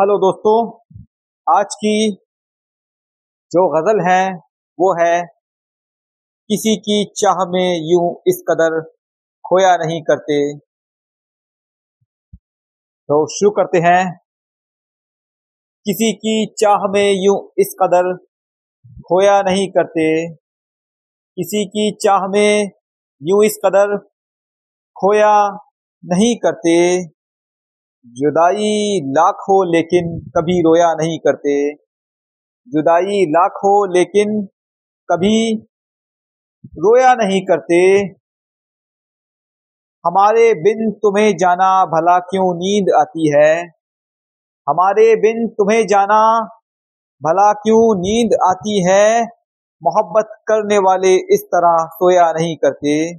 Hello दोस्तों, आज की जो गज़ल है, वो है, किसी की चाह में यूँ इस कदर खोया नहीं करते। तो शुरू करते हैं। किसी की चाह में यूँ इस कदर खोया नहीं करते। किसी की चाह में यूँ इस कदर खोया नहीं करते। जुदाई लाख हो लेकिन कभी रोया नहीं करते। जुदाई लाख हो लेकिन कभी रोया नहीं करते। हमारे बिन तुम्हें जाना भला क्यों नींद आती है? हमारे बिन तुम्हें जाना भला क्यों नींद आती है? मोहब्बत करने वाले इस तरह सोया नहीं करते।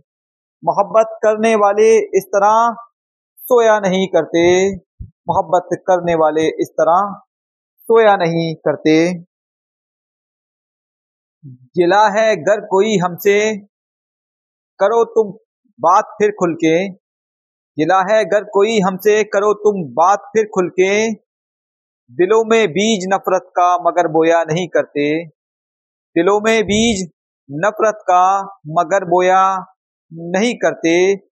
मोहब्बत करने वाले इस तरह सोया नहीं करते, मोहब्बत करने वाले इस तरह सोया नहीं करते। गिला है घर कोई हमसे, करो तुम बात फिर खुल के। गिला है घर कोई हमसे, करो तुम बात फिर खुल के। दिलों में बीज नफरत का मगर बोया नहीं करते। दिलों में बीज नफरत का मगर बोया नहीं करते।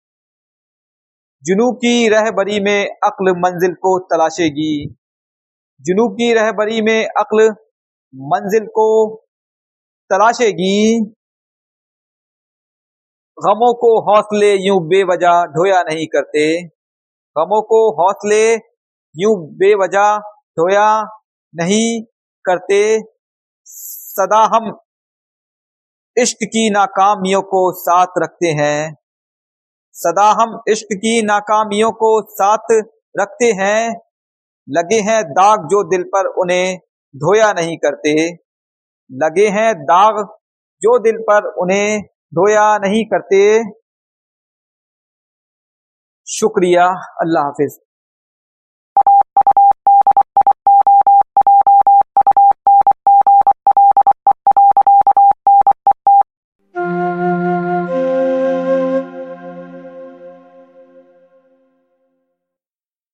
जुनू की रहबरी में अक्ल मंजिल को तलाशेगी। जुनू की रहबरी में अक्ल मंजिल को तलाशेगी। गमों को हौसले यूँ बेवजह ढोया नहीं करते। गमों को हौसले यूँ बेवजह ढोया नहीं करते। सदा हम इश्क की नाकामियों को साथ रखते हैं। सदा हम इश्क की नाकामियों को साथ रखते हैं। लगे हैं दाग जो दिल पर उन्हें धोया नहीं करते। लगे हैं दाग जो दिल पर उन्हें धोया नहीं करते। शुक्रिया, अल्लाह हाफिज।